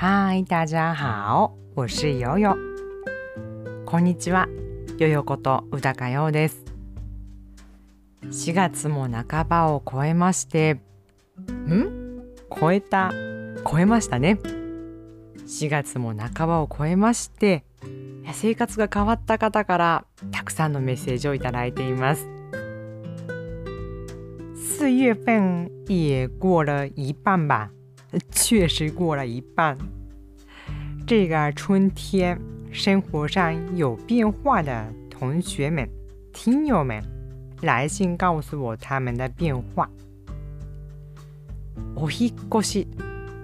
嗨，大家好，我是悠悠。こんにちは、ヨヨこと宇高陽です。4月も半ばを超えまして、ん？超えた、超えましたね。4月も半ばを超えまして、生活が変わった方からたくさんのメッセージをいただいています。四月份也过了一半吧，确实过了一半。这个春天，生活上有变化的同学们、听友们，来信告诉我他们的变化。お引っ越し、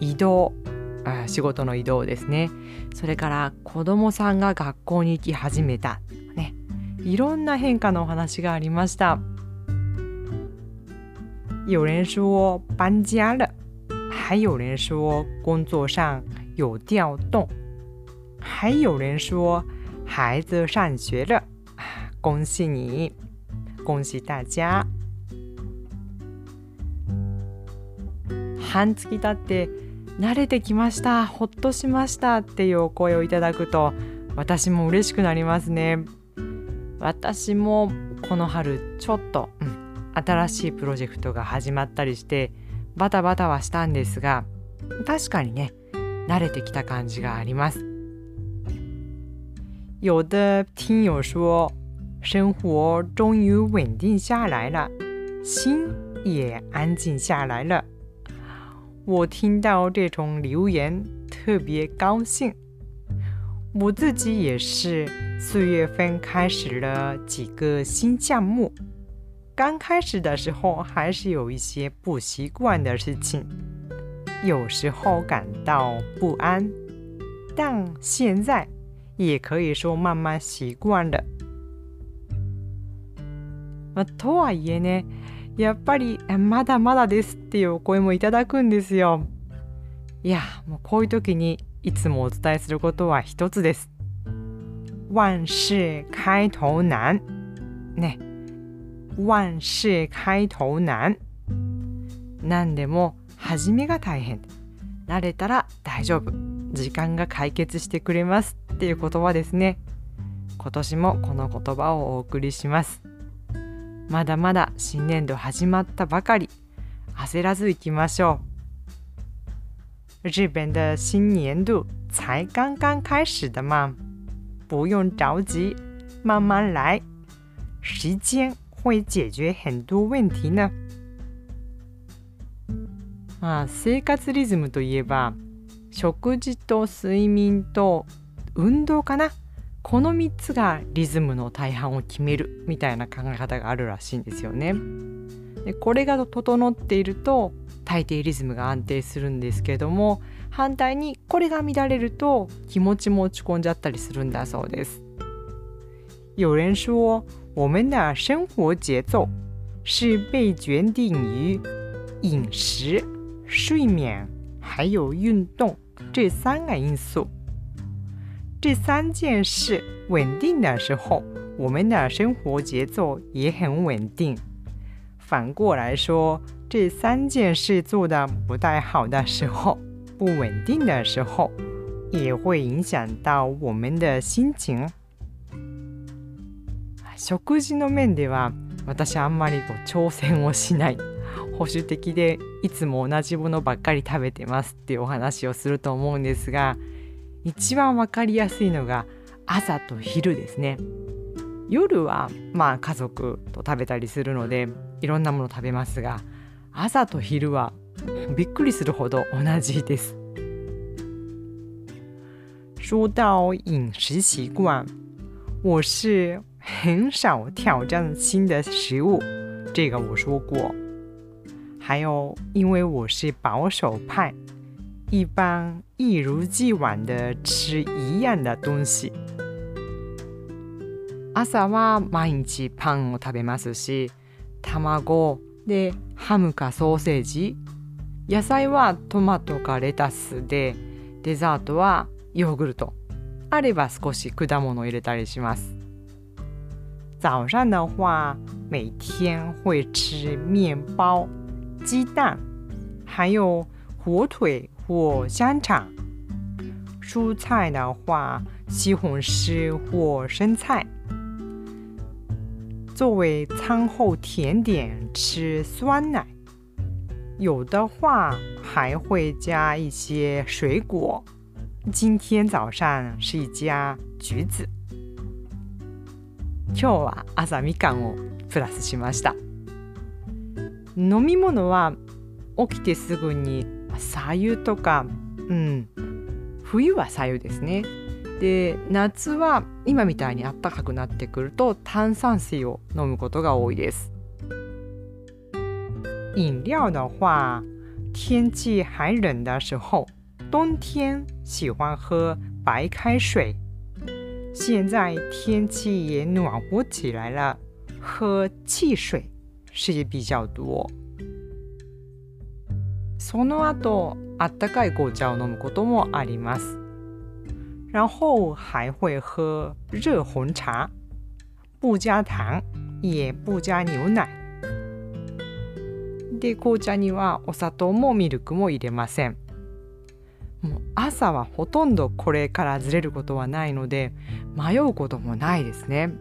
移動、あ仕事の移動ですね。それから子供さんが学校に行き始めた。ね。いろんな変化のお話がありました。有人说搬家了，还有人说工作上有调动，还有人说孩子上学了。恭喜你，恭喜大家！半月経って慣れてきました、ほっとしましたっていうお声をいただくと私も嬉しくなりますね。私もこの春ちょっと、うん新しいプロジェクトが始まったりしてバタバタはしたんですが確かにね慣れてきた感じがあります。有的听友说，生活终于稳定下来了，心也安静下来了。我听到这种留言特别高兴。我自己也是四月份开始了几个新项目。刚开始的时候还是有一些不习惯的事情，有时候感到不安，但现在也可以说慢慢习惯了。まあ、とはいえね、やっぱりまだまだですっていうお声もいただくんですよ。いや、もうこういう時にいつもお伝えすることは一つです。万事開頭難。ね。万事開頭難。何でも始めが大変。慣れたら大丈夫。時間が解決してくれますっていう言葉ですね。今年もこの言葉をお送りします。まだまだ新年度始まったばかり。焦らず行きましょう。日本的新年度才刚刚开始的嘛不用着急慢慢来。时间会解决很多問題呢。まあ生活リズムといえば食事と睡眠と運動かなこの3つがリズムの大半を決めるみたいな考え方があるらしいんですよね。でこれが整っていると大抵リズムが安定するんですけども反対にこれが乱れると気持ちも落ち込んじゃったりするんだそうです。有人说我们的生活节奏是被决定于饮食、睡眠还有运动这三个因素。这三件事稳定的时候，我们的生活节奏也很稳定。反过来说，这三件事做的不太好的时候，不稳定的时候，也会影响到我们的心情。食事の面では私あんまりこう挑戦をしない。保守的でいつも同じものばっかり食べてますっていうお話をすると思うんですが一番わかりやすいのが朝と昼ですね。夜はまあ家族と食べたりするのでいろんなもの食べますが朝と昼はびっくりするほど同じです。说到饮食习惯我是很少挑战新的食物，这个我说过。还有，因为我是保守派，一般一如既往的吃一样的东西。朝は毎日パンを食べますし、卵でハムかソーセージ、野菜はトマトかレタスで、デザートはヨーグルト。あれば少し果物を入れたりします。早上的话，每天会吃面包、鸡蛋，还有火腿或香肠。蔬菜的话，西红柿或生菜。作为餐后甜点吃酸奶，有的话还会加一些水果。今天早上是一加橘子。今日は朝みかんをプラスしました。飲み物は起きてすぐに左右とか、うん、冬は左右ですね。で夏は今みたいに暖かくなってくると炭酸水を飲むことが多いです。飲料的话，天气还冷的时候，冬天喜欢喝白开水。现在天气也暖和起来了，喝汽水是比较多。その後、あったかい紅茶を飲むこともあります。然后还会喝热红茶，不加糖，也不加牛奶。で、紅茶にはお砂糖もミルクも入れません。朝はほとんどこれからずれることはないので迷うこともないですね。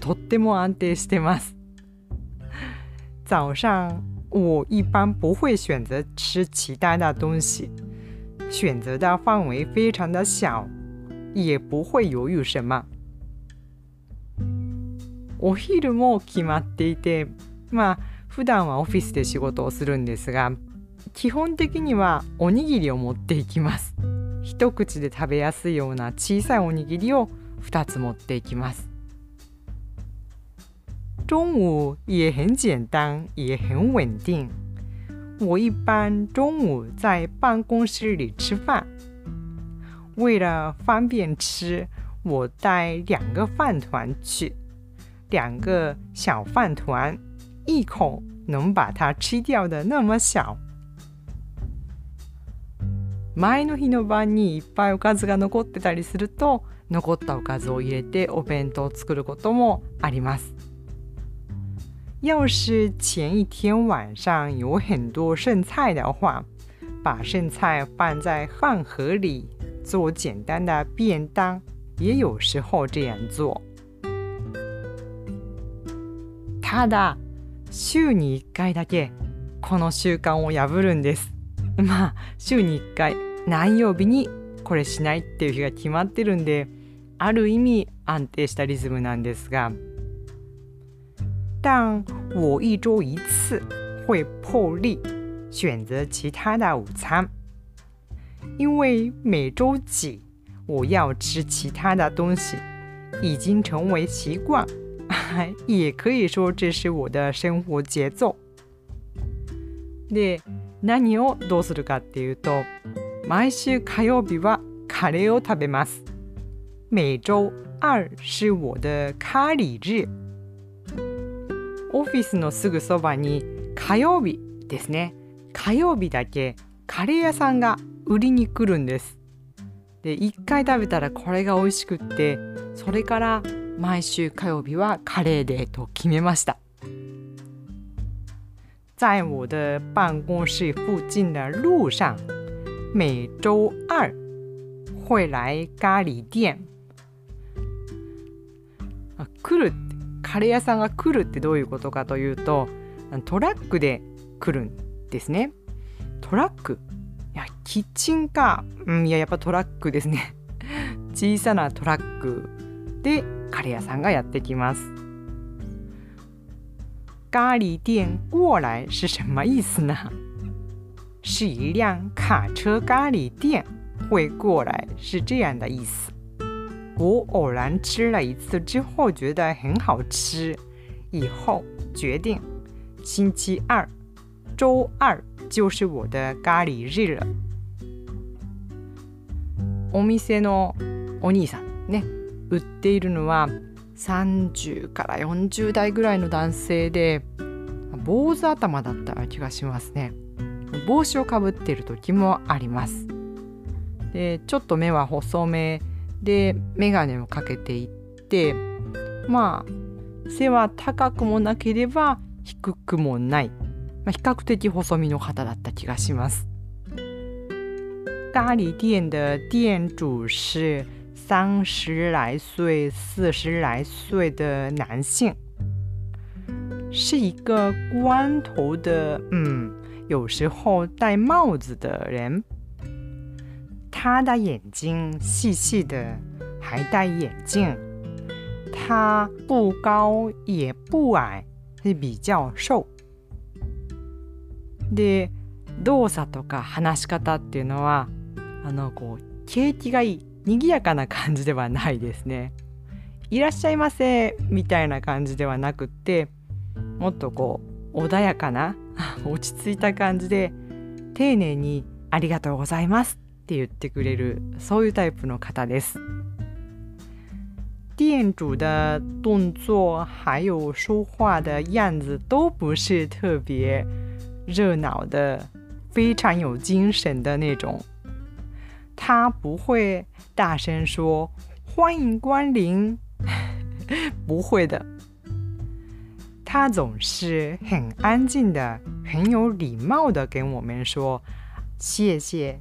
とっても安定してます。早上我一般不会选择吃其他的东西，选择的范围非常的小。也不会犹豫什么。お昼も決まっていて、まあ普段はオフィスで仕事をするんですが、基本的にはおにぎりを持っていきます。一口で食べやすいような小さいおにぎりを2つ持っていきます。中午也很简单，也很稳定。我一般中午在办公室里吃饭。为了方便吃，我带两个饭团去，两个小饭团，一口能把它吃掉的那么小。前の日の晩にいっぱいおかずが残ってたりすると残ったおかずを入れてお弁当を作ることもあります。要是前一天晚上有很多剩菜的话，把剩菜放在饭盒里。做简单的便当，也有时候这样做。ただ週に1回だけこの習慣を破るんです。まあ週に1回何曜日にこれしないっていう日が決まってるんである意味安定したリズムなんですが但我一周一次会破例选择其他的午餐。因为每周几我要吃其他的东西，已经成为习惯，也可以说这是我的生活节奏。で、何をどうするかっていうと、毎週火曜日はカレーを食べます。每周二是我的咖喱日。オフィスのすぐそばに火曜日ですね。火曜日だけカレー屋さんが売りに来るんですで1回食べたらこれが美味しくってそれから毎週火曜日はカレーデーと決めました在我的办公室附近的路上每周二。会来咖喱店。来るカレー屋さんが来るってどういうことかというとトラックで来るんですね。トラック？いやキッチンカー、うん、いややっぱトラックですね。小さなトラックでカレー屋さんがやってきます。咖喱店过来是什么意思呢？是一辆卡车咖喱店会过来，是这样的意思。我偶然吃了一次之后觉得很好吃，以后决定星期二、周二就是我的咖喱日了。お店のお兄さんね売っているのは30から40代ぐらいの男性で坊主頭だった気がしますね帽子をかぶっている時もあります。でちょっと目は細めで眼鏡をかけていってまあ背は高くもなければ低くもない。まあ、比較的細身の方だった気がします。咖喱店的店主是三十来岁、四十来岁的男性，是一个光头的，嗯，有时候戴帽子的人。他的眼睛细细的，还戴眼镜。他不高也不矮，是比较瘦。で動作とか話し方っていうのはあのこう景気がいい賑やかな感じではないですね。いらっしゃいませみたいな感じではなくってもっとこう穏やかな 落ち着いた感じで丁寧に「ありがとうございます」って言ってくれるそういうタイプの方です。店主的动作还有说话的样子都不是特别热闹的，非常有精神的那种。他不会大声说“欢迎光临”，不会的。他总是很安静的、很有礼貌的跟我们说“谢谢”。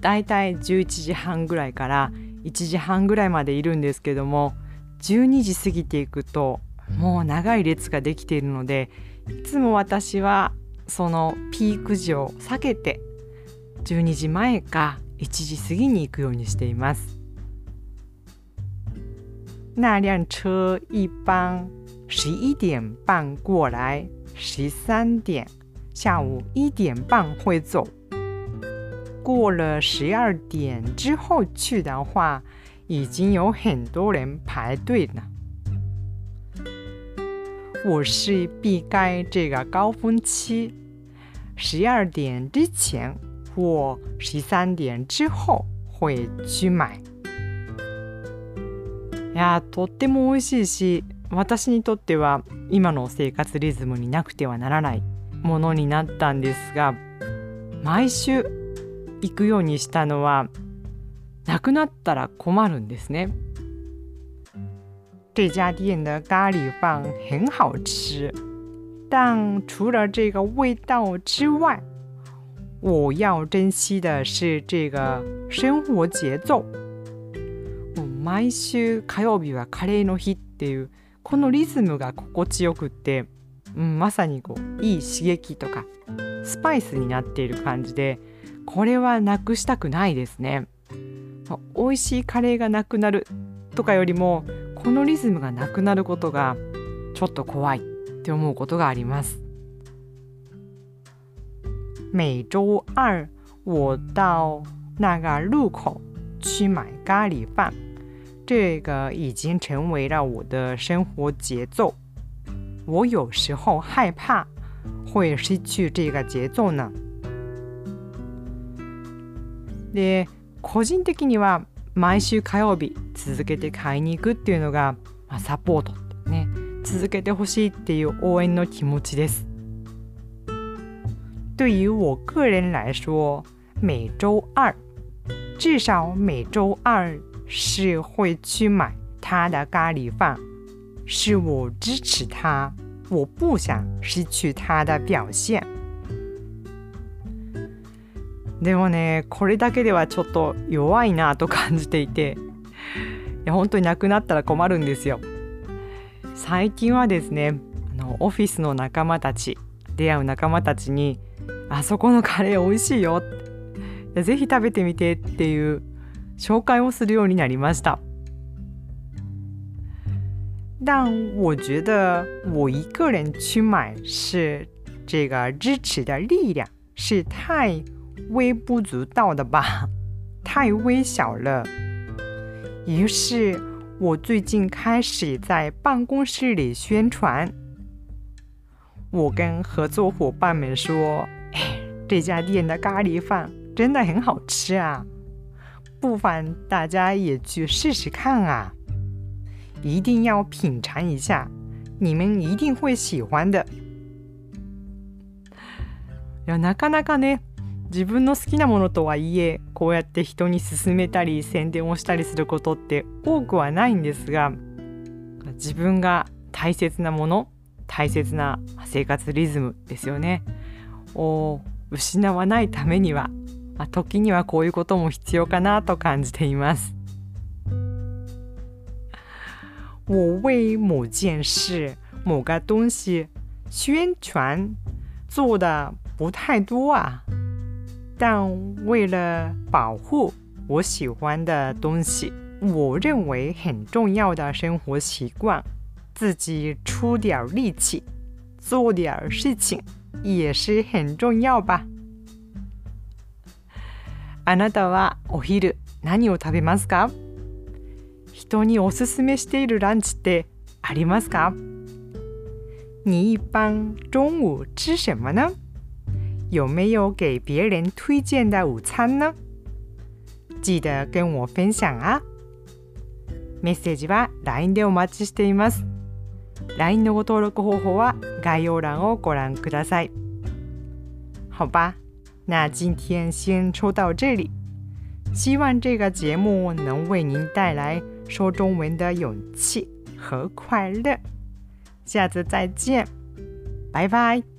大体十一時半ぐらいから1時半ぐらいまでいるんですけども12時過ぎていくともう長い列ができているのでいつも私はそのピーク時を避けて12時前か1時過ぎに行くようにしています。那辆车一般十一点半过来，十三点下午一点半会走。过了十二点之后去的话，已经有很多人排队了。我是避开这个高峰期，十二点之前或十三点之后会去买。いやとっても美味しいし私にとっては今の生活リズムになくてはならないものになったんですが毎週行くようにしたのはなくなったら困るんですね。这家店的咖喱饭很好吃，但除了这个味道之外，我要珍惜的是这个生活节奏。毎週火曜日はカレーの日っていうこのリズムが心地よくって、うん、まさにこういい刺激とかスパイスになっている感じでこれはなくしたくないですね。美味しいカレーがなくなるとかよりもこのリズムがなくなることがちょっと怖いって思うことがあります。每周二我到那个路口去买咖喱饭，这个已经成为了我的生活节奏。我有时候害怕会失去这个节奏呢。で個人的には毎週火曜日続けて買いに行くっていうのが、まあ、サポートね続けてほしいっていう応援の気持ちです。对于我个人来说，每周二至少每周二是会去买他的咖喱饭，是我支持他，我不想失去他的表现。でもねこれだけではちょっと弱いなと感じていていや本当になくなったら困るんですよ最近はですねあのオフィスの仲間たち出会う仲間たちに「あそこのカレー美味しいよ」ぜひ食べてみてっていう紹介をするようになりました但我觉得我一个人去买是这个支持的力量是太微不足道的吧，太微小了。于是，我最近开始在办公室里宣传。我跟合作伙伴们说：“哎，这家店的咖喱饭真的很好吃啊， 不妨大家也去试试看啊！一定要品尝一下，你们一定会喜欢的。”やなかなかね。自分の好きなものとはいえこうやって人に勧めたり宣伝をしたりすることって多くはないんですが自分が大切なもの大切な生活リズムですよねを失わないためには、まあ、時にはこういうことも必要かなと感じています。我为某件事、某个东西宣传做的不太多啊，但为了保护我喜欢的东西，我认为很重要的生活习惯，自己出点力气做点事情也是很重要吧。あなたはお昼何を食べますか？人におすすめしているランチってありますか？你一般中午吃什么呢？有没有给别人推荐的午餐呢？记得跟我分享啊！メッセージは LINE でお待ちしています。LINE のご登録方法は概要欄をご覧ください。好吧，那今天先抽到这里。希望这个节目能为您带来说中文的勇气和快乐。下次再见，拜拜。